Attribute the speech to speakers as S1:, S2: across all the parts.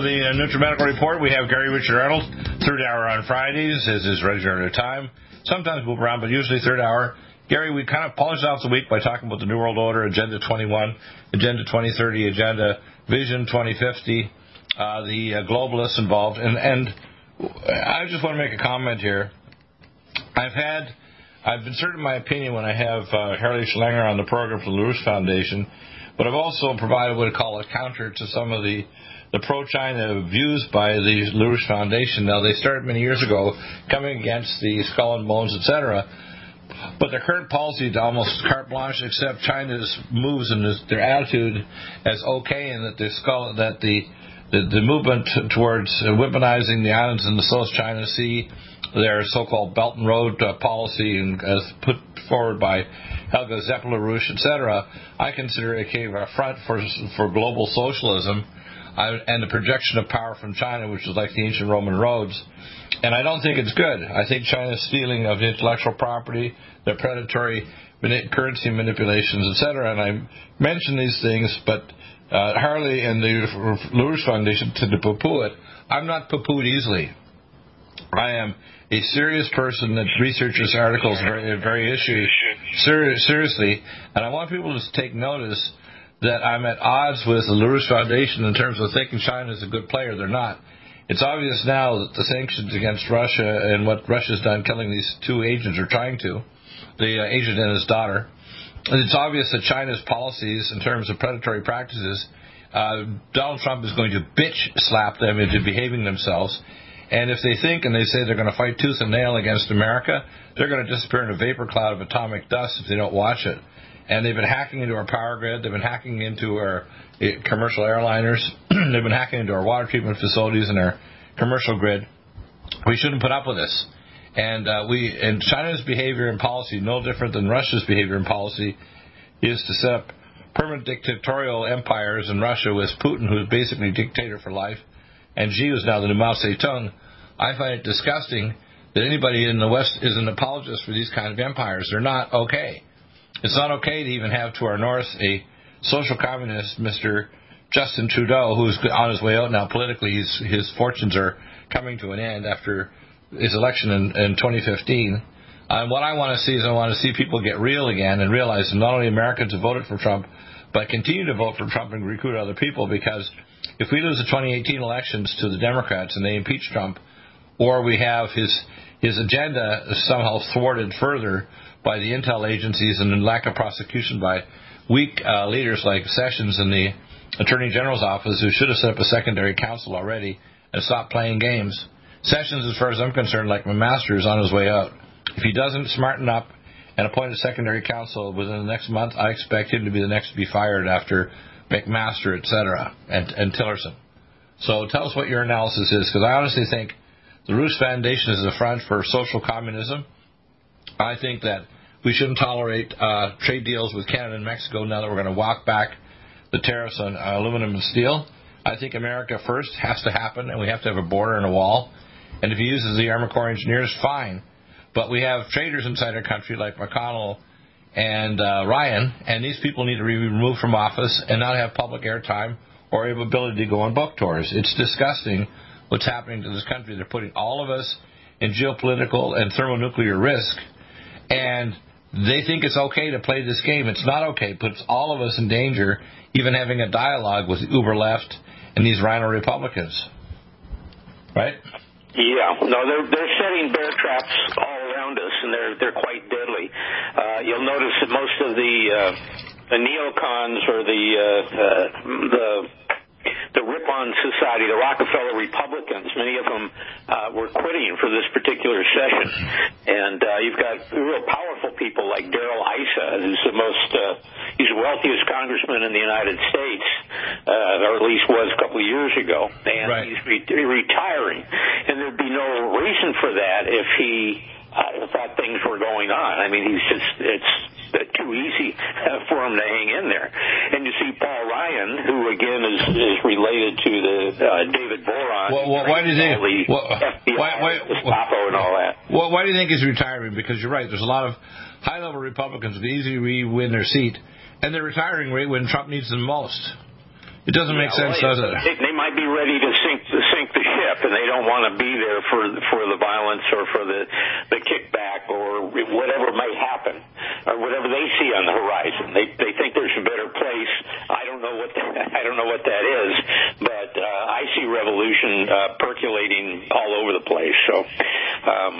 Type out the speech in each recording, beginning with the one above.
S1: To the uh, NutriMedical Report. We have Gary Richard Arnold, third hour on Fridays is his regular time. Sometimes move around, but usually third hour. Gary, we kind of polished off the week by talking about the New World Order, Agenda 21, Agenda 2030, Agenda Vision 2050, uh, the uh, globalists involved, and and I just want to make a comment here. I've had, I've inserted my opinion when I have uh, Harley Schlanger on the program for the LaRouche Foundation, but I've also provided what I call a counter to some of the the pro-China views by the LaRouche Foundation. Now, they started many years ago coming against the skull and bones, etc. But their current policy is almost carte blanche, accept China's moves and their attitude as okay, and that the skull, that the the, the movement towards weaponizing the islands in the South China Sea, their so-called Belt and Road uh, policy, and as put forward by Helga Zepp-LaRouche, etc., I consider of a front for for global socialism and the projection of power from China, which is like the ancient Roman roads. And I don't think it's good. I think China's stealing of intellectual property, their predatory currency manipulations, etc. And I mention these things, but uh, Harley and the LaRouche Foundation tend to poo-poo it. I'm not poo-pooed easily. I am a serious person that researches articles very, very issue ser- seriously, and I want people to take notice that I'm at odds with the LaRouche Foundation in terms of thinking China is a good player. They're not. It's obvious now that the sanctions against Russia and what Russia's done, killing these two agents, or trying to, the uh, agent and his daughter, and it's obvious that China's policies in terms of predatory practices, uh, Donald Trump is going to bitch slap them into behaving themselves. And if they think and they say they're going to fight tooth and nail against America, they're going to disappear in a vapor cloud of atomic dust if they don't watch it and they've been hacking into our power grid. They've been hacking into our eh, commercial airliners. they've been hacking into our water treatment facilities and our commercial grid. We shouldn't put up with this. And uh, we and China's behavior and policy, no different than Russia's behavior and policy, is to set up permanent dictatorial empires in Russia with Putin, who's basically dictator for life, and Xi, who's now the new Mao Zedong. I find it disgusting that anybody in the West is an apologist for these kind of empires. They're not okay. It's not okay to even have to our north a social communist, Mr. Justin Trudeau, who's on his way out now politically. His, his fortunes are coming to an end after his election in, in 2015. And what I want to see is I want to see people get real again and realize that not only Americans have voted for Trump, but continue to vote for Trump and recruit other people because if we lose the 2018 elections to the Democrats and they impeach Trump, or we have his his agenda somehow thwarted further by the intel agencies and lack of prosecution by weak uh, leaders like Sessions and the Attorney General's office, who should have set up a secondary counsel already and stopped playing games. Sessions, as far as I'm concerned, like McMaster, is on his way out. If he doesn't smarten up and appoint a secondary counsel within the next month, I expect him to be the next to be fired after McMaster, etc., and, and Tillerson. So tell us what your analysis is, because I honestly think the LaRouche Foundation is a front for social communism. I think that we shouldn't tolerate uh, trade deals with Canada and Mexico now that we're going to walk back the tariffs on uh, aluminum and steel. I think America first has to happen, and we have to have a border and a wall. And if he uses the Army Corps engineers, fine. But we have traders inside our country like McConnell and uh, Ryan, and these people need to be removed from office and not have public airtime or ability to go on book tours. It's disgusting what's happening to this country. They're putting all of us in geopolitical and thermonuclear risk, and they think it's okay to play this game. It's not okay. It puts all of us in danger, even having a dialogue with uber left and these rhino Republicans. Right?
S2: Yeah, no, they're they're setting bear traps all around us, and they're they're quite deadly. Uh, you'll notice that most of the uh, the neocons or the uh, uh, the the Ripon Society, the Rockefeller Republicans, many of them uh, were quitting for this particular session. And uh, you've got real powerful people like Darrell Issa, who's the most, uh, he's the wealthiest congressman in the United States, uh, or at least was a couple of years ago. And
S1: right.
S2: he's re- retiring. And there'd be no reason for that if he uh, thought things were going on. I mean, he's just, it's too easy for him to hang in there. And you see Paul Ryan, who again is, is related to the uh, David Boron.
S1: Well, well, why do you think?
S2: Well, FBI, why, why, Gestapo and all that.
S1: Well, why do you think he's retiring? Because you're right. There's a lot of high-level Republicans that easily win their seat, and they're retiring right when Trump needs them most. It doesn't make
S2: yeah,
S1: sense,
S2: well,
S1: does it?
S2: They, they might be ready to sink to sink the ship, and they don't want to be there for for the violence or for the the kickback or whatever may happen or whatever they see on the horizon. They they think there's a better place. I don't know what that, I don't know what that is, but uh, I see revolution uh, percolating all over the place. So. Um,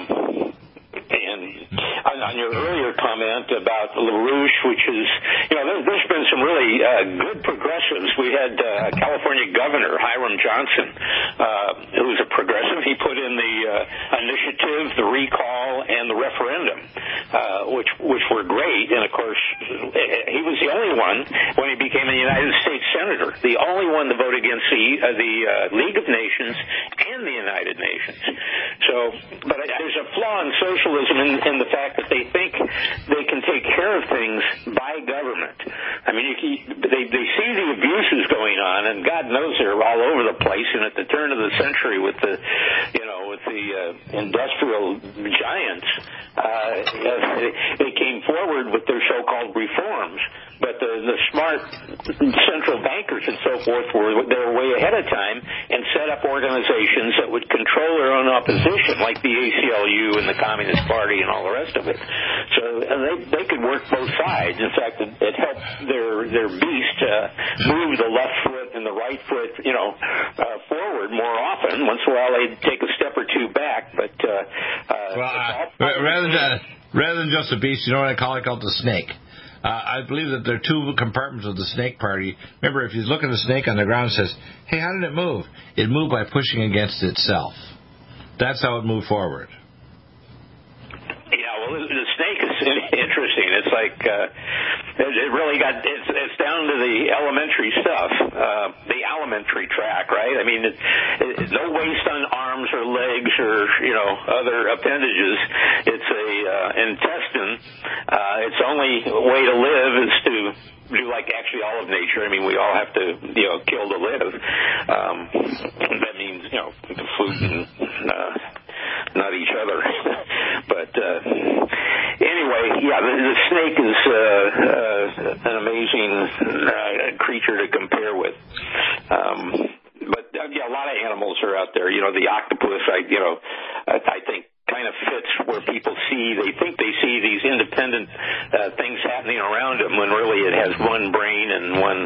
S2: and on, your earlier comment about LaRouche, which is, you know, there, there's been some really uh, good progressives. We had uh, California Governor Hiram Johnson, uh, who was a progressive. He put in the uh, initiative, the recall, and the referendum, uh, which which were great. And of course, he was the only one when he became a United States senator, the only one to vote against the uh, the uh, League of Nations and the United Nations. So, but there's a flaw in socialism in, in the fact that they think they can take care of things by government. I mean, they they see the abuses going on, and God knows they're all over the place. And at the turn of the century, with the you know with the uh, industrial giants, uh, they came forward with their so-called reforms. But the the smart central bankers and so forth were they were way ahead of time and set up organizations that would control their own opposition, like the ACLU and the Communist Party and all the rest of it. So and they they could work both sides. In fact, it, it helped their their beast uh, move the left foot and the right foot, you know, uh, forward more often. Once in a while, they'd take a step or two back, but uh, uh,
S1: well, uh, rather than rather than just a beast, you know what I call it? Called the snake. Uh, I believe that there are two compartments of the snake party. Remember, if you look at the snake on the ground, it says, "Hey, how did it move? It moved by pushing against itself." That's how it moved forward.
S2: Yeah, well, the snake is interesting. It's like uh, it, it really got it's, it's down to the elementary stuff, uh, the elementary track, right? I mean, it, it, no waste on arms or legs or you know other appendages. It's a uh, intestine. Uh, its only way to live is to do like actually all of nature. I mean, we all have to, you know, kill to live. Um, that means, you know, food and uh, not each other. But uh, anyway, yeah, the, the snake is uh, uh, an amazing uh, creature to compare with. Um, but uh, yeah, a lot of animals are out there. You know, the octopus. I, you know, I, I think kind of fits where people see they think they see these independent uh, things happening around them when really it has one brain and one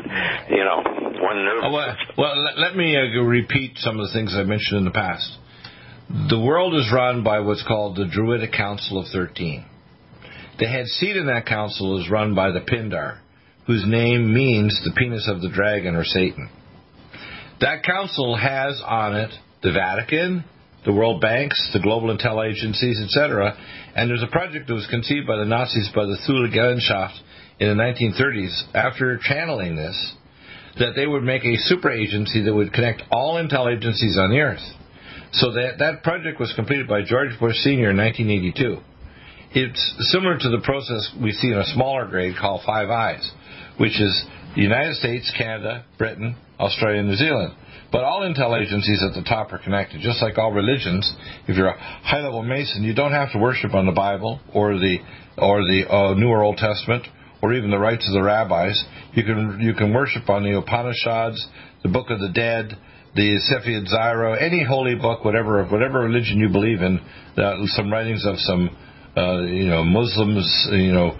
S2: you know one nerve.
S1: Oh, well, well, let, let me uh, repeat some of the things I mentioned in the past. The world is run by what's called the Druidic Council of Thirteen. The head seat in that council is run by the Pindar, whose name means the penis of the dragon or Satan. That council has on it the Vatican, the World Banks, the global intel agencies, etc. And there's a project that was conceived by the Nazis by the Thule Gesellschaft in the 1930s after channeling this, that they would make a super agency that would connect all intel agencies on the earth. So that, that project was completed by George Bush Sr. in 1982. it's similar to the process we see in a smaller grade called Five Eyes, which is the United States, Canada, Britain, Australia, and New Zealand. But all intel agencies at the top are connected, just like all religions. If you're a high-level Mason, you don't have to worship on the Bible or the or the uh, New or Old Testament or even the rites of the rabbis. You can you can worship on the Upanishads, the Book of the Dead, the Sefer Yetzirah, any holy book, whatever of whatever religion you believe in. Uh, some writings of some uh, you know Muslims, you know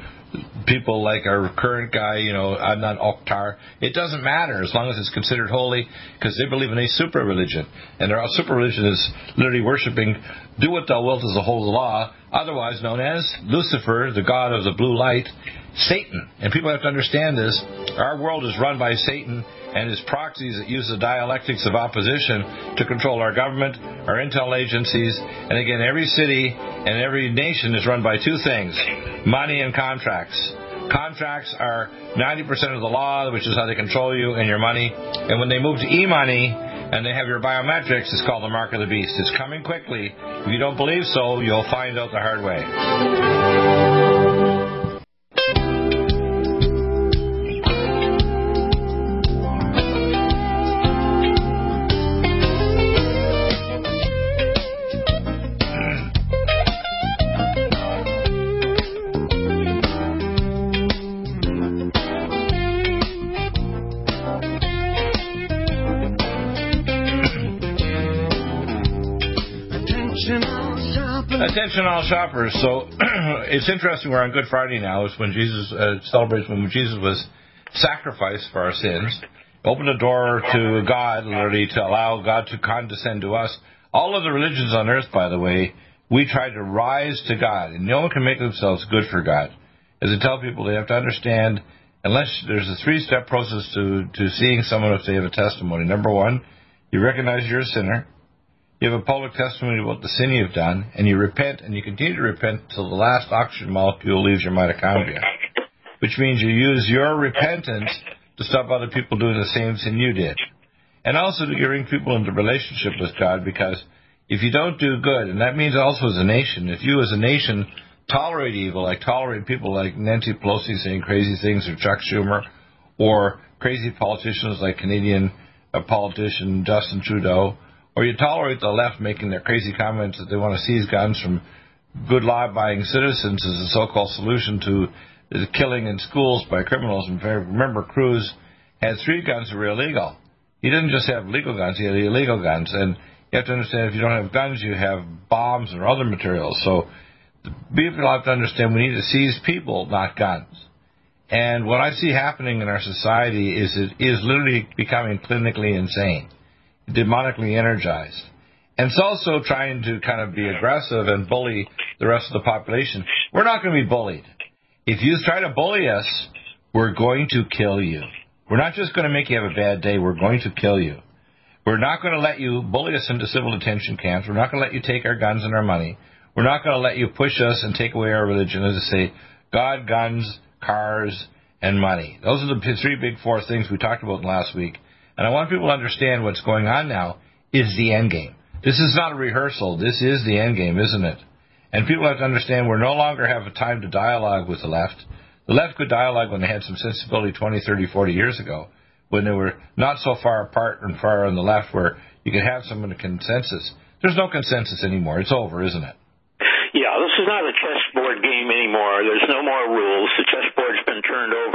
S1: people like our current guy, you know, Adnan Oktar. It doesn't matter as long as it's considered holy because they believe in a super religion. And their super religion is literally worshiping, do what thou wilt is the whole law, otherwise known as Lucifer, the god of the blue light, Satan. And people have to understand this. Our world is run by Satan and his proxies that use the dialectics of opposition to control our government, our intel agencies, and again, every city and every nation is run by two things money and contracts. Contracts are 90% of the law, which is how they control you and your money. And when they move to e money and they have your biometrics, it's called the mark of the beast. It's coming quickly. If you don't believe so, you'll find out the hard way. All shoppers. So it's interesting. We're on Good Friday now. It's when Jesus uh, celebrates when Jesus was sacrificed for our sins. Open the door to God, literally, to allow God to condescend to us. All of the religions on earth, by the way, we try to rise to God, and no one can make themselves good for God. As I tell people, they have to understand, unless there's a three-step process to to seeing someone if they have a testimony. Number one, you recognize you're a sinner. You have a public testimony about the sin you've done, and you repent, and you continue to repent till the last oxygen molecule leaves your mitochondria, which means you use your repentance to stop other people doing the same sin you did. And also to bring people into relationship with God, because if you don't do good, and that means also as a nation, if you as a nation tolerate evil, like tolerate people like Nancy Pelosi saying crazy things, or Chuck Schumer, or crazy politicians like Canadian uh, politician Justin Trudeau, or you tolerate the left making their crazy comments that they want to seize guns from good law-abiding citizens as a so-called solution to the killing in schools by criminals. And remember, Cruz had three guns that were illegal. He didn't just have legal guns; he had illegal guns. And you have to understand, if you don't have guns, you have bombs or other materials. So people have to understand we need to seize people, not guns. And what I see happening in our society is it is literally becoming clinically insane demonically energized. And it's also trying to kind of be aggressive and bully the rest of the population. We're not going to be bullied. If you try to bully us, we're going to kill you. We're not just going to make you have a bad day, we're going to kill you. We're not going to let you bully us into civil detention camps. We're not going to let you take our guns and our money. We're not going to let you push us and take away our religion. As I say, God, guns, cars, and money. Those are the three big four things we talked about last week. And I want people to understand what's going on now is the end game. This is not a rehearsal. This is the end game, isn't it? And people have to understand we're no longer have a time to dialogue with the left. The left could dialogue when they had some sensibility 20, 30, 40 years ago, when they were not so far apart and far on the left where you could have some consensus. There's no consensus anymore. It's over, isn't it?
S2: Yeah, this is not a chessboard game anymore. There's no more rules. The chessboard's been turned over.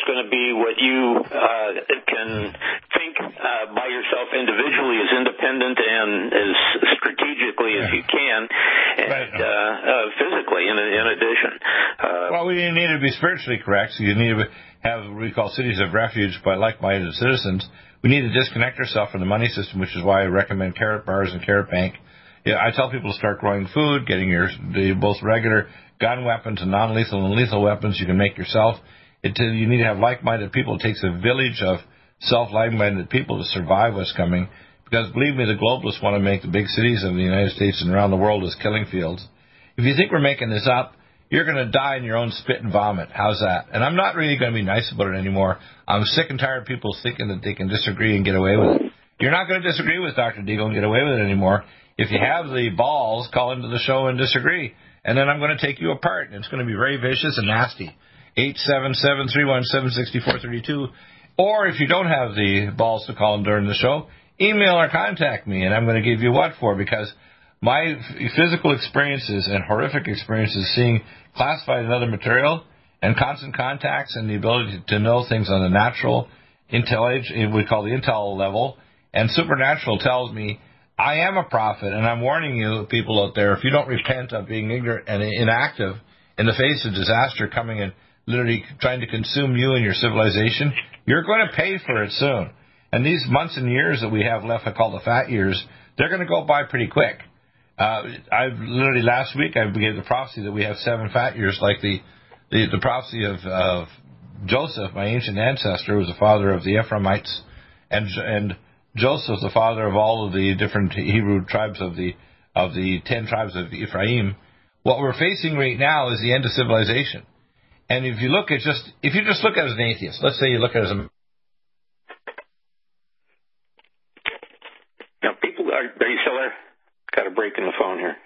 S2: It's going to be what you uh, can think uh, by yourself individually as independent and as strategically as you can, and right. uh, uh, physically in, in addition.
S1: Uh, well, we need to be spiritually correct. So you need to have what we call cities of refuge by like-minded citizens. We need to disconnect ourselves from the money system, which is why I recommend Karatbars and Karatbank yeah, I tell people to start growing food, getting your the, both regular gun weapons and non-lethal and lethal weapons you can make yourself. It, you need to have like-minded people. It takes a village of self-like-minded people to survive what's coming. Because believe me, the globalists want to make the big cities of the United States and around the world as killing fields. If you think we're making this up, you're going to die in your own spit and vomit. How's that? And I'm not really going to be nice about it anymore. I'm sick and tired of people thinking that they can disagree and get away with it. You're not going to disagree with Dr. Deagle and get away with it anymore. If you have the balls, call into the show and disagree. and then I'm going to take you apart, and it's going to be very vicious and nasty. Eight seven seven three one seven sixty four thirty two, or if you don't have the balls to call them during the show, email or contact me, and I'm going to give you what for because my physical experiences and horrific experiences seeing classified and other material and constant contacts and the ability to know things on a natural intelligence, eh, we call the intel level, and supernatural tells me I am a prophet, and I'm warning you, people out there, if you don't repent of being ignorant and inactive in the face of disaster coming and literally trying to consume you and your civilization, you're going to pay for it soon. And these months and years that we have left, I call the fat years, they're going to go by pretty quick. Uh, I literally last week I gave the prophecy that we have seven fat years, like the the, the prophecy of, of Joseph, my ancient ancestor, who was the father of the Ephraimites, and and Joseph, the father of all of the different Hebrew tribes of the of the ten tribes of Ephraim. What we're facing right now is the end of civilization. And if you look at just if you just look at it as an atheist, let's say you look at it as a
S2: now people are, are you still there? Got a break in the phone here.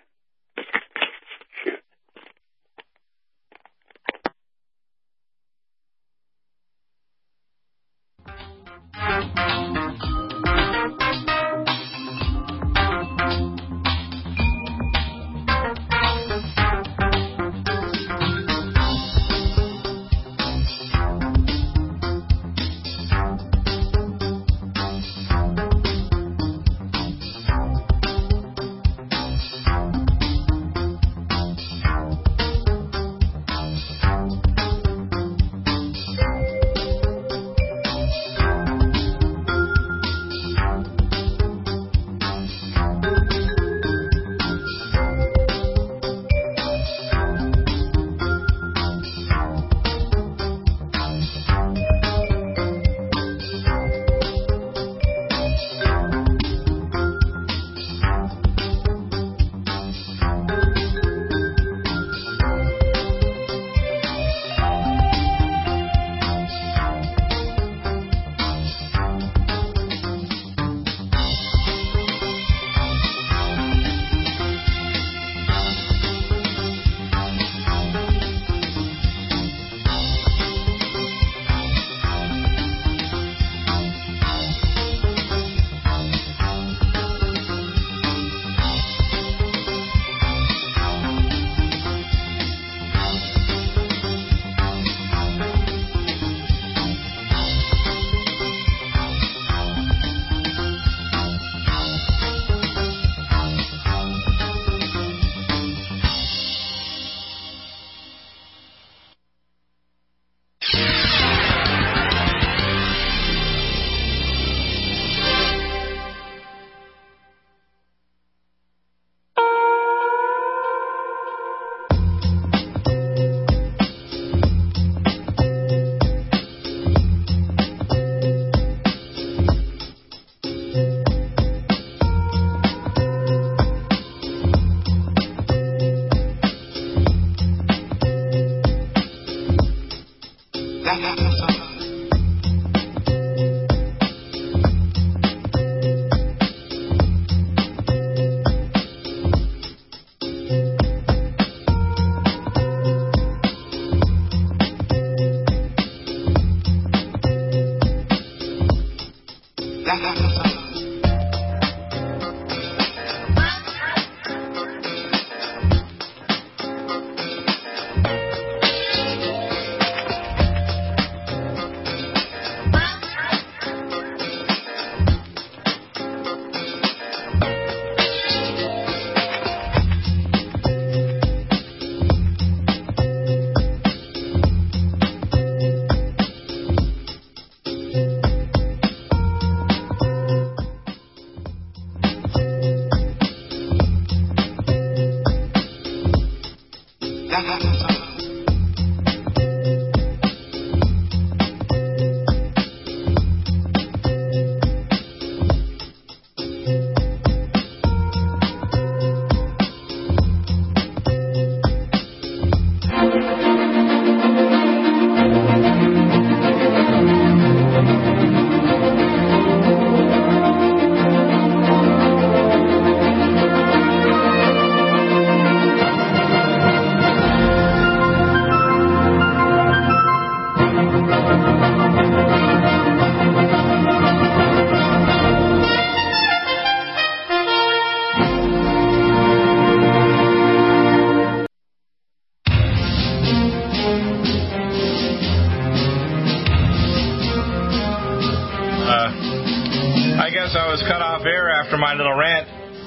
S1: Gaga.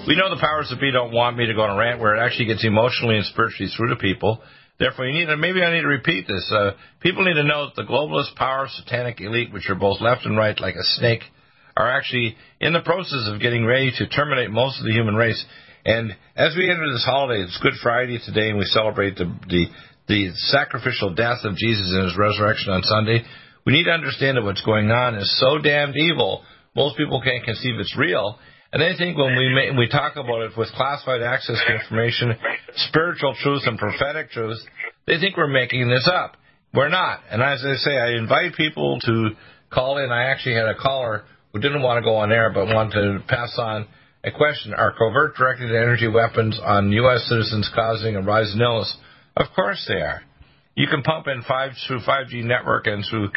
S1: We know the powers that be don't want me to go on a rant where it actually gets emotionally and spiritually through to people. Therefore, you need maybe I need to repeat this. Uh, people need to know that the globalist power satanic elite, which are both left and right like a snake, are actually in the process of getting ready to terminate most of the human race. And as we enter this holiday, it's Good Friday today, and we celebrate the, the, the sacrificial death of Jesus and his resurrection on Sunday. We need to understand that what's going on is so damned evil, most people can't conceive it's real. And I think when we may, we talk about it with classified access to information, spiritual truth and prophetic truth, they think we're making this up. We're not. And as I say, I invite people to call in. I actually had a caller who didn't want to go on air but wanted to pass on a question. Are covert directed energy weapons on U.S. citizens causing a rise in illness? Of course they are. You can pump in five through 5G network and through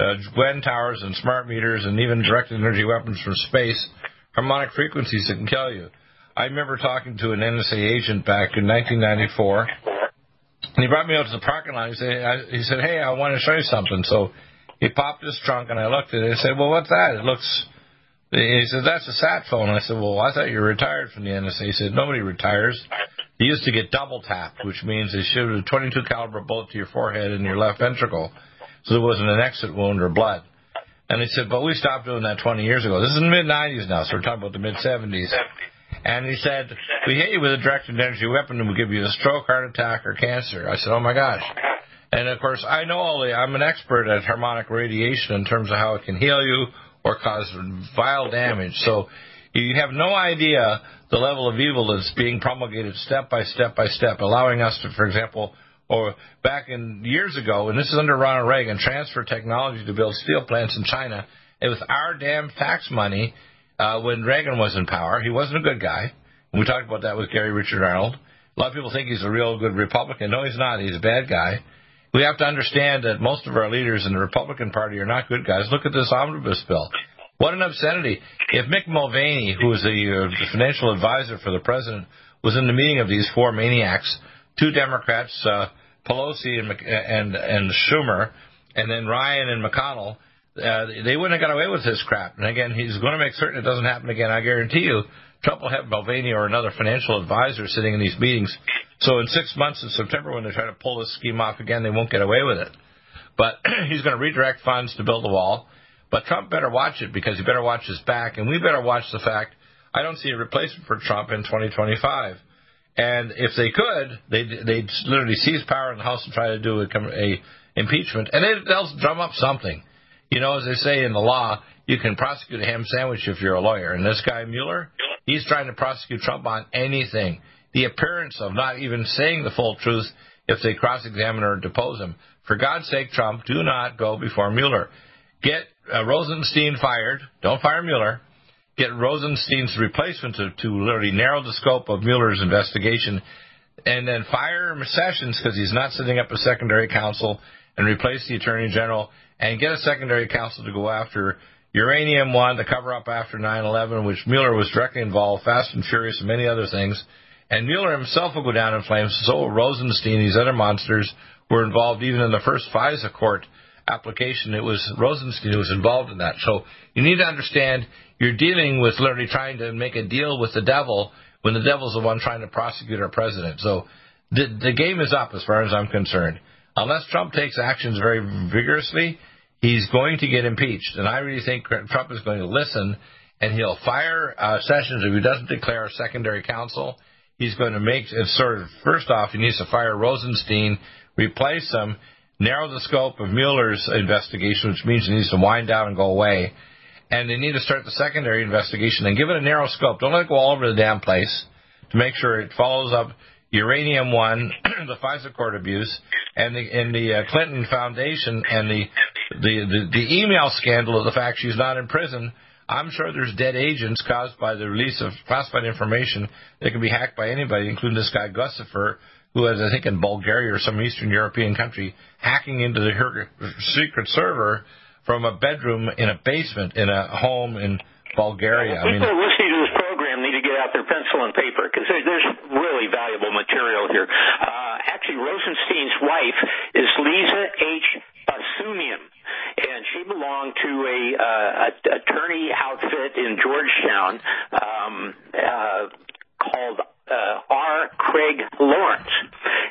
S1: uh, Gwen towers and smart meters and even directed energy weapons from space, harmonic frequencies that can kill you. I remember talking to an NSA agent back in 1994, and he brought me out to the parking lot. He said, he said, "Hey, I want to show you something." So he popped his trunk, and I looked at it. and said, "Well, what's that? It looks." He said, "That's a sat phone." I said, "Well, I thought you retired from the NSA." He said, "Nobody retires." He used to get double tapped, which means they shoot a 22 caliber bullet to your forehead and your left ventricle, so there wasn't an exit wound or blood. And he said, "But we stopped doing that 20 years ago. This is in the mid 90s now, so we're talking about the mid 70s." And he said, "We hit you with a directed energy weapon, and we give you a stroke, heart attack, or cancer." I said, oh, "Oh my gosh." And of course, I know all the, I'm an expert at harmonic radiation in terms of how it can heal you or cause vile damage. So you have no idea the level of evil that's being promulgated step by step by step, allowing us to, for example, or back in years ago, and this is under Ronald Reagan, transfer technology to build steel plants in China. It was our damn tax money uh, when Reagan was in power. He wasn't a good guy. And we talked about that with Gary Richard Arnold. A lot of people think he's a real good Republican. No, he's not. He's a bad guy we have to understand that most of our leaders in the Republican Party are not good guys. Look at this omnibus bill. What an obscenity. If Mick Mulvaney, who is the, uh, financial advisor for the president, was in the meeting of these four maniacs, two Democrats, uh, Pelosi and, and, and Schumer, and then Ryan and McConnell, uh, they wouldn't have got away with this crap. And again, he's going to make certain it doesn't happen again. I guarantee you, Trump will have Mulvaney or another financial advisor sitting in these meetings so in six months in September, when they try to pull this scheme off again, they won't get away with it. But he's going to redirect funds to build the wall. But Trump better watch it because he better watch his back, and we better watch the fact I don't see a replacement for Trump in 2025. And if they could, they'd, they'd literally seize power in the House and try to do a, a impeachment, and they, they'll drum up something. You know, as they say in the law, you can prosecute a ham sandwich if you're a lawyer. And this guy Mueller, he's trying to prosecute Trump on anything the appearance of not even saying the full truth if they cross examine or depose him. For God's sake, Trump, do not go before Mueller. Get uh, Rosenstein fired. Don't fire Mueller. Get Rosenstein's replacement to, to literally narrow the scope of Mueller's investigation. And then fire Sessions because he's not setting up a secondary counsel and replace the Attorney General and get a secondary counsel to go after Uranium One, the cover up after 9 11, which Mueller was directly involved, Fast and Furious, and many other things. And Mueller himself will go down in flames. So will Rosenstein, these other monsters were involved even in the first FISA court application. It was Rosenstein who was involved in that. So you need to understand you're dealing with literally trying to make a deal with the devil when the devil's the one trying to prosecute our president. So the, the game is up as far as I'm concerned. Unless Trump takes actions very vigorously, he's going to get impeached. And I really think Trump is going to listen and he'll fire uh, Sessions if he doesn't declare a secondary counsel he's going to make it sort of first off he needs to fire Rosenstein, replace him, narrow the scope of Mueller's investigation, which means it needs to wind down and go away. And they need to start the secondary investigation and give it a narrow scope. Don't let it go all over the damn place to make sure it follows up Uranium One, the FISA court abuse, and the and the uh, Clinton Foundation and the, the the the email scandal of the fact she's not in prison I'm sure there's dead agents caused by the release of classified information that can be hacked by anybody, including this guy Guccifer, who is, I think, in Bulgaria or some Eastern European country, hacking into the secret server from a bedroom in a basement in a home in Bulgaria.
S2: I mean, people listening to this program need to get out their pencil and paper because there's really valuable material here. Uh, actually, Rosenstein's wife is Lisa H. Barsoomian, and she belonged to a, uh, attorney outfit in Georgetown um, uh, called uh, R. Craig Lawrence,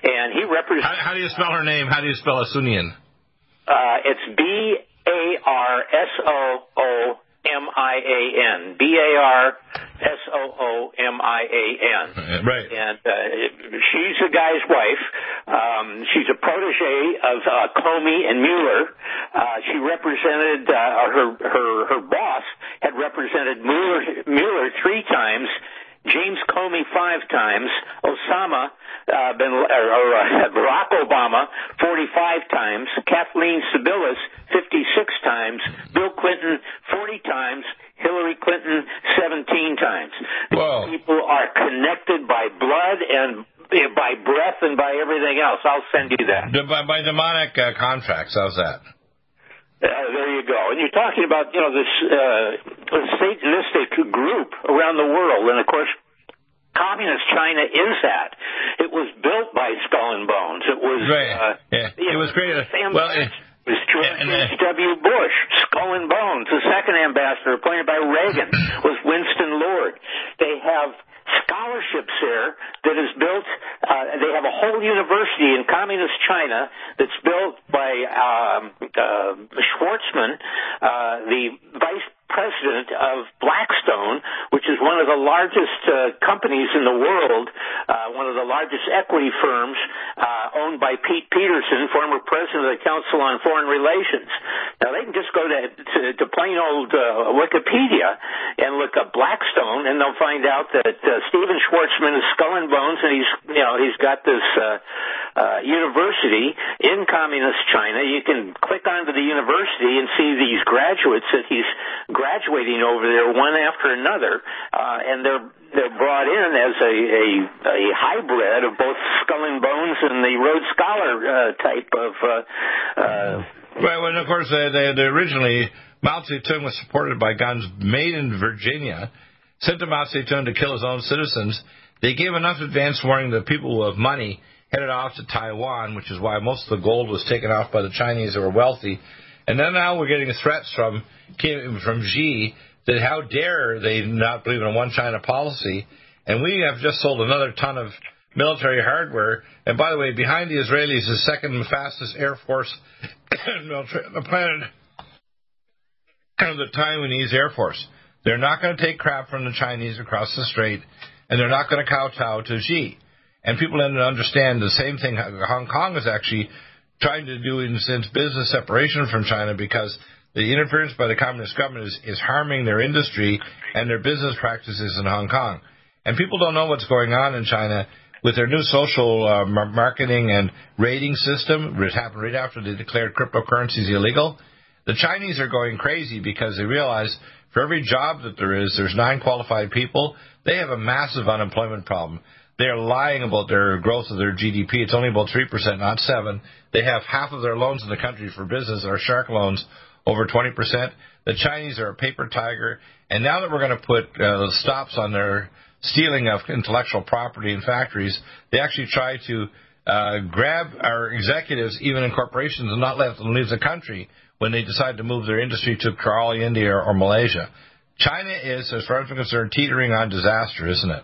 S2: and he represents.
S1: How, how, do you spell her name? How do you spell Barsoomian?
S2: Uh, it's B A R S O O M I A N. B A R S O O M I A N.
S1: Right.
S2: And uh, she's the guy's wife. Um, she's a protege of uh, Comey and Mueller. Uh, she represented uh, her her her boss had represented Mueller Mueller three times. James Comey five times, Osama uh, bin, or, or uh, Barack Obama 45 times, Kathleen Sebelius 56 times, Bill Clinton 40 times, Hillary Clinton 17 times.
S1: Whoa.
S2: People are connected by blood and by breath and by everything else. I'll send you that.
S1: By, by demonic uh, contracts. How's that?
S2: Uh, there you go. And you're talking about, you know, this uh, Satanistic group around the world. And of course, communist China is that. It was built by Skull and Bones. It was.
S1: Right.
S2: Uh,
S1: yeah. It was great.
S2: Sam
S1: well, it,
S2: was George H. W. Bush, Skull and Bones. The second ambassador appointed by Reagan was Winston Lord. They have scholarships there that is built. Uh, they have a whole university in communist China that's built by um, uh, Schwarzman, uh, the vice president of Blackstone, which is one of the largest uh, companies in the world, uh, one of the largest equity firms, uh, owned by Pete Peterson, former president of the Council on Foreign Relations. Now they can just go to to, to plain old uh, Wikipedia and look up Blackstone, and they'll find out that uh, Stephen Schwarzman is skull and bones, and he's you know he's got this uh, university in communist China. You can click onto the university and see these graduates that he's graduating over there one after another, uh, and they're they're brought in as a, a a hybrid of both Skull and Bones and the Rhodes Scholar uh, type of. Uh, uh,
S1: well, and of course, they, they, they originally Mao Zedong was supported by guns made in Virginia, sent to Mao Zedong to kill his own citizens. They gave enough advance warning that people with money headed off to Taiwan, which is why most of the gold was taken off by the Chinese that were wealthy. And then now we're getting threats from from Xi that how dare they not believe in a one China policy. And we have just sold another ton of military hardware. And by the way, behind the Israelis is the second fastest air force military on the planet, the Taiwanese Air Force. They're not going to take crap from the Chinese across the strait, and they're not going to kowtow to Xi. And people to understand the same thing Hong Kong is actually trying to do in since business separation from China because the interference by the communist government is, is harming their industry and their business practices in Hong Kong. And people don't know what's going on in China with their new social uh, marketing and rating system, which happened right after they declared cryptocurrencies illegal. The Chinese are going crazy because they realize for every job that there is, there's nine qualified people. They have a massive unemployment problem. They're lying about their growth of their GDP. It's only about 3%, not 7 They have half of their loans in the country for business are shark loans over 20%. The Chinese are a paper tiger. And now that we're going to put uh, stops on their stealing of intellectual property in factories, they actually try to uh, grab our executives, even in corporations, and not let them leave the country when they decide to move their industry to Kerala, India, or, or Malaysia. China is, as far as I'm concerned, teetering on disaster, isn't it?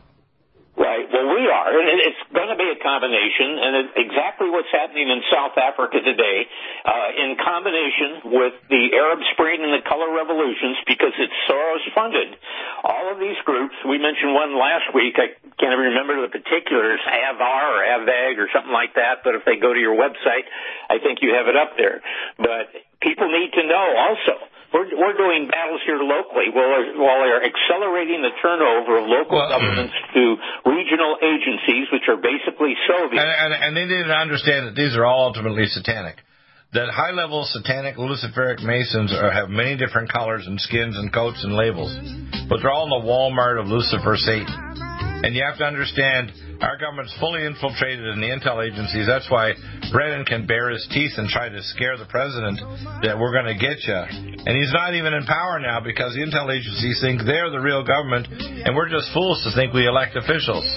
S2: we are, and it's going to be a combination, and exactly what's happening in South Africa today, uh, in combination with the Arab Spring and the color revolutions, because it's Soros funded. All of these groups, we mentioned one last week. I can't even remember the particulars, Avar or Avag or something like that. But if they go to your website, I think you have it up there. But people need to know also we're, we're doing battles here locally while, while they're accelerating the turnover of local well, governments to regional agencies, which are basically Soviet.
S1: And, and, and they need to understand that these are all ultimately satanic. That high level satanic Luciferic Masons are, have many different colors and skins and coats and labels, but they're all in the Walmart of Lucifer Satan. And you have to understand our government's fully infiltrated in the intel agencies. That's why Brennan can bare his teeth and try to scare the president that we're going to get you. And he's not even in power now because the intel agencies think they're the real government, and we're just fools to think we elect officials.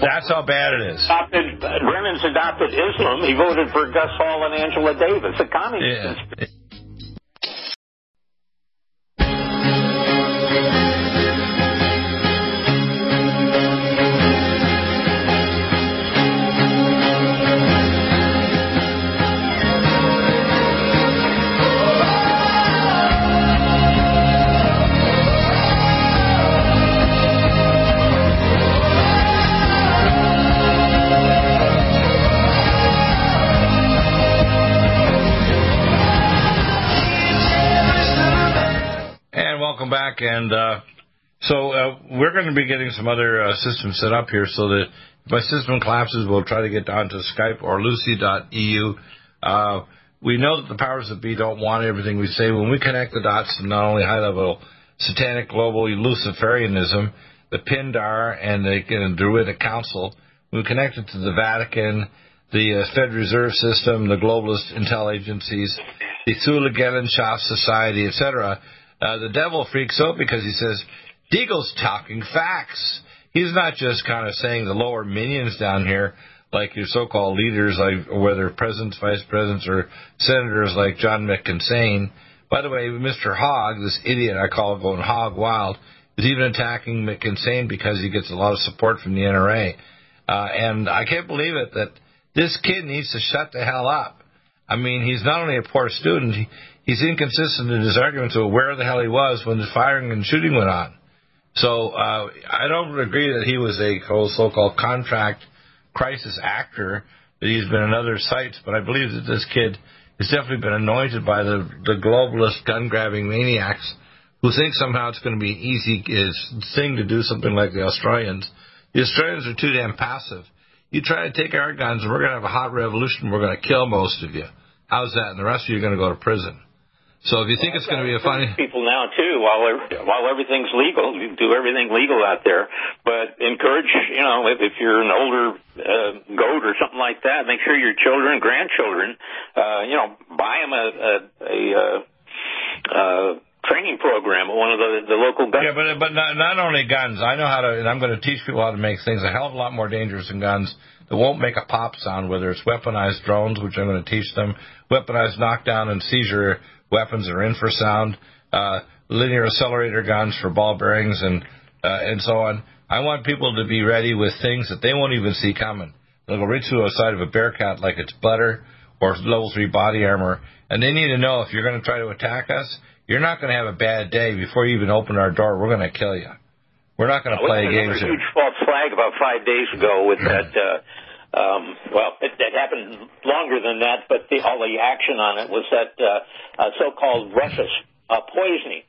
S1: That's how bad it is.
S2: Adopted, Brennan's adopted Islam. He voted for Gus Hall and Angela Davis, a communist.
S1: Yeah. And uh, so uh, we're going to be getting some other uh, systems set up here so that if my system collapses, we'll try to get down to Skype or Lucy.eu. Uh, we know that the powers that be don't want everything we say. When we connect the dots not only high level satanic global Luciferianism, the Pindar and the, Druidic Council, we connect it to the Vatican, the uh, Fed Reserve System, the globalist intel agencies, the Thule Gesellschaft Society, etc. Uh, the devil freaks out because he says, Deagle's talking facts. He's not just kind of saying the lower minions down here, like your so-called leaders, like whether presidents, vice presidents, or senators like John McInsane. By the way, Mr. Hogg, this idiot I call going hog wild, is even attacking McInsane because he gets a lot of support from the NRA. Uh, and I can't believe it that this kid needs to shut the hell up. I mean, he's not only a poor student, he, he's inconsistent in his arguments about where the hell he was when the firing and shooting went on. So uh, I don't agree that he was a so-called contract crisis actor, that he's been in other sites, but I believe that this kid has definitely been anointed by the, the globalist gun-grabbing maniacs who think somehow it's going to be an easy thing to do something like the Australians. The Australians are too damn passive. You try to take our guns, and we're going to have a hot revolution. We're going to kill most of you. How's that? And the rest of you are going to go to prison. So if you think it's going to be a funny
S2: people now too, while while everything's legal, you do everything legal out there. But encourage, you know, if, if you're an older uh, goat or something like that, make sure your children, grandchildren, uh, you know, buy them a a, a uh, uh, training program at one of the the local gun.
S1: Yeah, but but not, not only guns. I know how to, and I'm going to teach people how to make things a hell of a lot more dangerous than guns that won't make a pop sound. Whether it's weaponized drones, which I'm going to teach them, weaponized knockdown and seizure weapons are infrasound, uh, linear accelerator guns for ball bearings, and uh, and so on. I want people to be ready with things that they won't even see coming. They'll go right through the side of a Bearcat like it's butter or level three body armor, and they need to know if you're going to try to attack us, you're not going to have a bad day before you even open our door. We're going to kill you. We're not going to play games
S2: there
S1: here.
S2: was a huge false flag about five days ago with that. Uh, um, well, it, it happened longer than that, but the, all the action on it was that uh, uh, so-called Russia's uh, poisoning.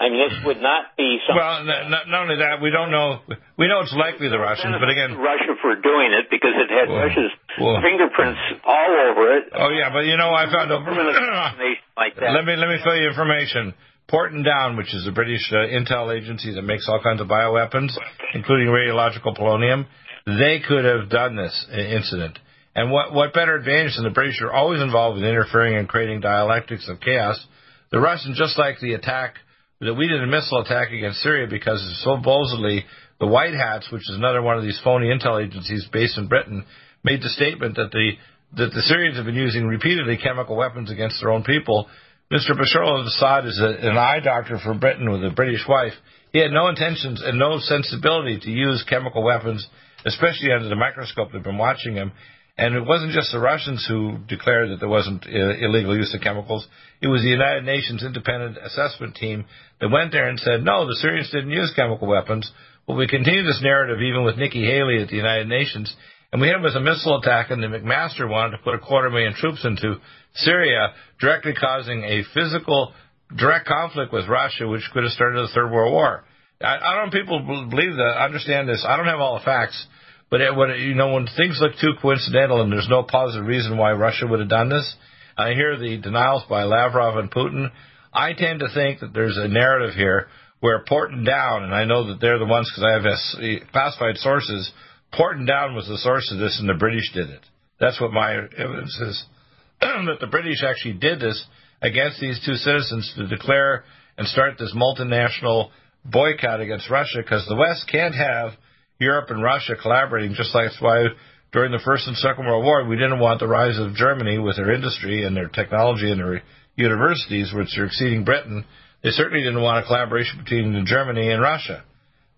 S2: I mean, this would not be something.
S1: Well, n- n- not only that, we don't know. We know it's likely the Russians, but again,
S2: Russia for doing it because it had
S1: Well,
S2: Russia's
S1: well.
S2: fingerprints all over it.
S1: oh yeah, but you know, I found
S2: assassination like that.
S1: Let me let me fill you information. Porton Down, which is a British uh, intel agency that makes all kinds of bioweapons, including radiological polonium, they could have done this incident. And what what better advantage than the British are always involved with interfering and creating dialectics of chaos. The Russians, just like the attack that we did a missile attack against Syria because supposedly the White Hats, which is another one of these phony intel agencies based in Britain, made the statement that the that the Syrians have been using repeatedly chemical weapons against their own people. Mr. Bashar al-Assad is a, an eye doctor for Britain with a British wife. He had no intentions and no sensibility to use chemical weapons, especially under the microscope. They've been watching him. And it wasn't just the Russians who declared that there wasn't uh, illegal use of chemicals. It was the United Nations independent assessment team that went there and said, no, the Syrians didn't use chemical weapons. Well, we continue this narrative even with Nikki Haley at the United Nations. And we had with a missile attack, and the McMaster wanted to put a quarter million troops into Syria, directly causing a physical, direct conflict with Russia, which could have started the Third World War. I, I don't know people believe that, understand this. I don't have all the facts. But it, when, you know, when things look too coincidental and there's no positive reason why Russia would have done this, I hear the denials by Lavrov and Putin. I tend to think that there's a narrative here where Porton Down, and I know that they're the ones because I have classified sources, Porton Down was the source of this and the British did it. That's what my evidence is. that the British actually did this against these two citizens to declare and start this multinational boycott against Russia because the West can't have Europe and Russia collaborating, just like that's why during the First and Second World War, we didn't want the rise of Germany with their industry and their technology and their universities, which are exceeding Britain. They certainly didn't want a collaboration between Germany and Russia.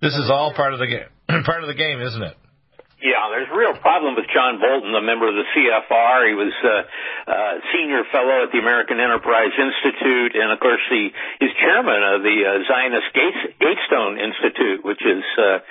S1: This is all part of the game, part of the game, isn't it?
S2: Yeah, there's a real problem with John Bolton, a member of the CFR. He was a uh, uh, senior fellow at the American Enterprise Institute, and of course, he is chairman of the uh, Zionist Gates, Gatestone Institute, which is uh,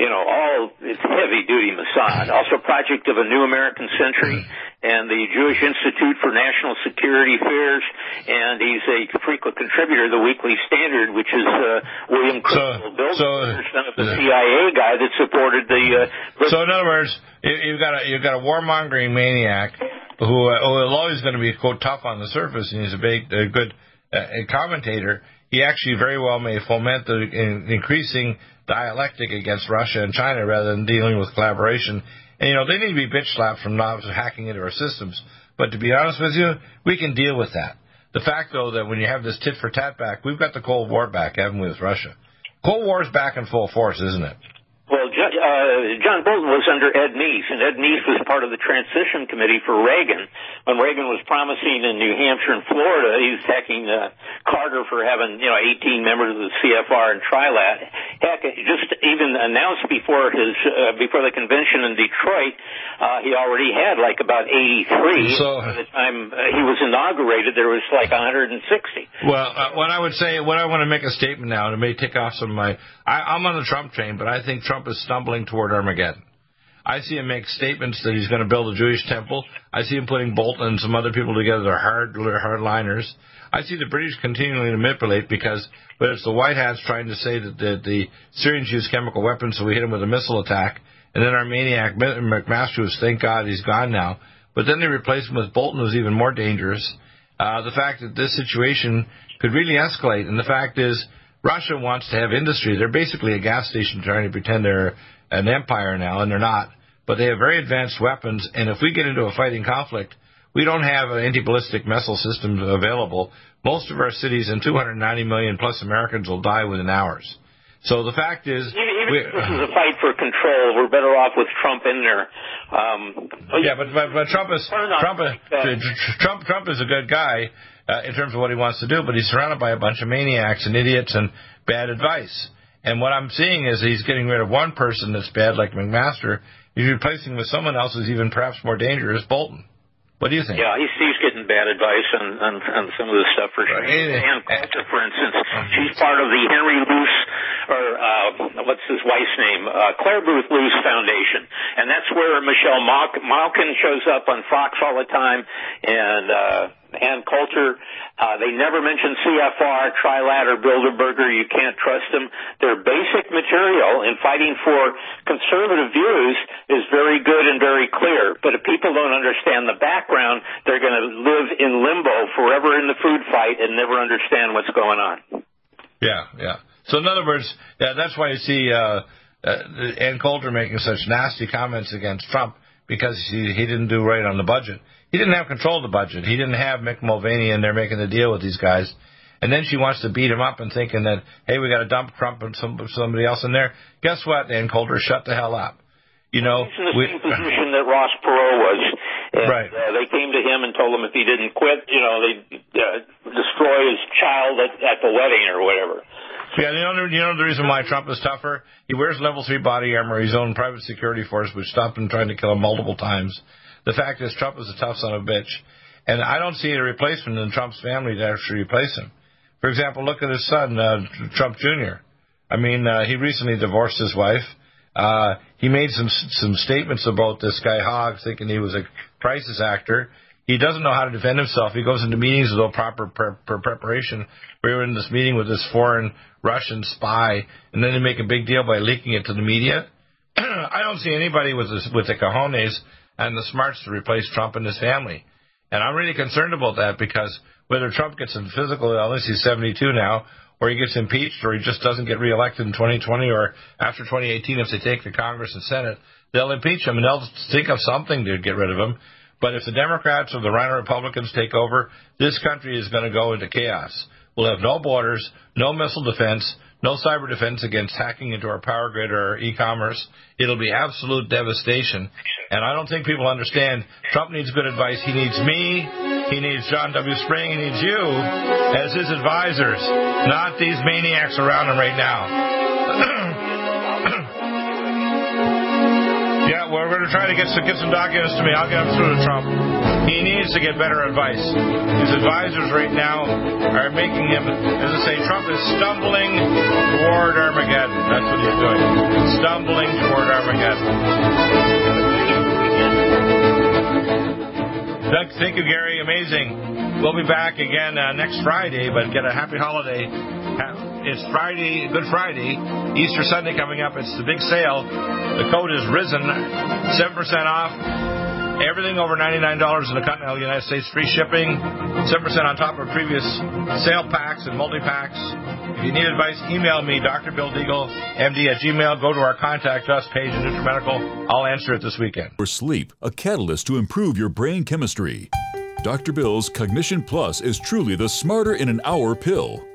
S2: you know, all it's heavy duty Mossad. Also, project of a new American century and the Jewish Institute for National Security Affairs, and he's a frequent contributor to the Weekly Standard, which is uh, William Kristol, Bill, so, son of the uh, CIA guy that supported the. Uh,
S1: so, in other words, you've got a you've got a warmongering maniac who, uh, who is always going to be quote tough on the surface, and he's a big, a good uh, commentator. He actually very well may foment the in, increasing dialectic against Russia and China rather than dealing with collaboration. And, you know, they need to be bitch slapped from not hacking into our systems. But to be honest with you, we can deal with that. The fact, though, that when you have this tit for tat back, we've got the Cold War back, haven't we, with Russia? Cold War is back in full force, isn't it?
S2: Well, uh, John Bolton was under Ed Meese, and Ed Meese was part of the transition committee for Reagan. When Reagan was promising in New Hampshire and Florida, he was attacking uh, Carter for having, you know, 18 members of the CFR and Trilat. Heck, just even announced before his uh, before the convention in Detroit, uh, he already had like about 83. So, By the time uh, he was inaugurated, there was like 160.
S1: Well, uh, what I would say, what I want to make a statement now, and it may take off some of my. I, I'm on the Trump train, but I think Trump Trump is stumbling toward Armageddon. I see him make statements that he's going to build a Jewish temple. I see him putting Bolton and some other people together that are hard, hardliners. I see the British continually manipulate because whether it's the White Hats trying to say that the, the Syrians use chemical weapons, so we hit them with a missile attack, and then our maniac McMaster was, thank God he's gone now. But then they replace him with Bolton, who's even more dangerous. Uh, the fact that this situation could really escalate, and the fact is Russia wants to have industry. They're basically a gas station trying to pretend they're an empire now, and they're not. But they have very advanced weapons, and if we get into a fighting conflict, we don't have an anti-ballistic missile systems available. Most of our cities and 290 million plus Americans will die within hours. So the fact is,
S2: even, even we, if this is a fight for control, we're better off with Trump in there. Um,
S1: yeah, but, but, but Trump is Trump, Trump Trump is a good guy, uh, in terms of what he wants to do, but he's surrounded by a bunch of maniacs and idiots and bad advice. And what I'm seeing is he's getting rid of one person that's bad, like McMaster. He's replacing with someone else who's even perhaps more dangerous, Bolton. What do you think?
S2: Yeah, he's, he's getting bad advice on, on, on some of this stuff for sure. Right. Ann Coulter, for instance, she's part of the Henry Luce, or uh, what's his wife's name? Uh, Clare Boothe Luce Foundation. And that's where Michelle Malkin shows up on Fox all the time. And, uh, Ann Coulter. Uh, they never mention CFR, Trilat, or Bilderberger. You can't trust them. Their basic material in fighting for conservative views is very good and very clear. But if people don't understand the background, they're going to live in limbo forever in the food fight and never understand what's going on.
S1: Yeah, yeah. So in other words, yeah, that's why you see uh, uh, Ann Coulter making such nasty comments against Trump because he, he didn't do right on the budget. He didn't have control of the budget. He didn't have Mick Mulvaney in there making the deal with these guys. And then she wants to beat him up and thinking that, hey, we got to dump Trump and some, somebody else in there. Guess what, Ann Coulter? Shut the hell up. You know,
S2: he's in the we, same position that Ross Perot was. And, right. Uh, they came to him and told him if he didn't quit, you know, they'd uh, destroy his child at, at the wedding or whatever.
S1: Yeah, you know, you know the reason why Trump is tougher? He wears level three body armor, his own private security force, which stopped him trying to kill him multiple times. The fact is, Trump is a tough son of a bitch, and I don't see a replacement in Trump's family to actually replace him. For example, look at his son, uh, Trump Jr. I mean, uh, he recently divorced his wife. Uh, he made some some statements about this guy Hogg, thinking he was a crisis actor. He doesn't know how to defend himself. He goes into meetings without proper pre- pre- preparation. We were in this meeting with this foreign Russian spy, and then they make a big deal by leaking it to the media. I don't see anybody with this, with the cojones and the smarts to replace Trump and his family. And I'm really concerned about that because whether Trump gets in physical illness, he's 72 now, or he gets impeached, or he just doesn't get reelected in 2020 or after 2018 if they take the Congress and Senate, they'll impeach him and they'll think of something to get rid of him. But if the Democrats or the RINO Republicans take over, this country is going to go into chaos. We'll have no borders, no missile defense, no cyber defense against hacking into our power grid or e-commerce. It'll be absolute devastation. And I don't think people understand Trump needs good advice. He needs me. He needs John W. Spring. He needs you as his advisors, not these maniacs around him right now. we're going to try to get some, get some documents to me. I'll get them through to Trump. He needs to get better advice. His advisors right now are making him, as I say, Trump is stumbling toward Armageddon. That's what he's doing. Stumbling toward Armageddon. Doug, thank you, Gary. Amazing. We'll be back again uh, next Friday, but get a happy holiday. It's Friday, Good Friday, Easter Sunday coming up. It's the big sale. The code is risen, 7% off. Everything over $99 in the continental United States, free shipping, 7% on top of previous sale packs and multi packs. If you need advice, email me, Dr. Bill Deagle, MD at Gmail. Go to our contact us page in NutriMedical. I'll answer it this weekend.
S3: For sleep, a catalyst to improve your brain chemistry. Dr. Bill's Cognition Plus is truly the smarter in an hour pill.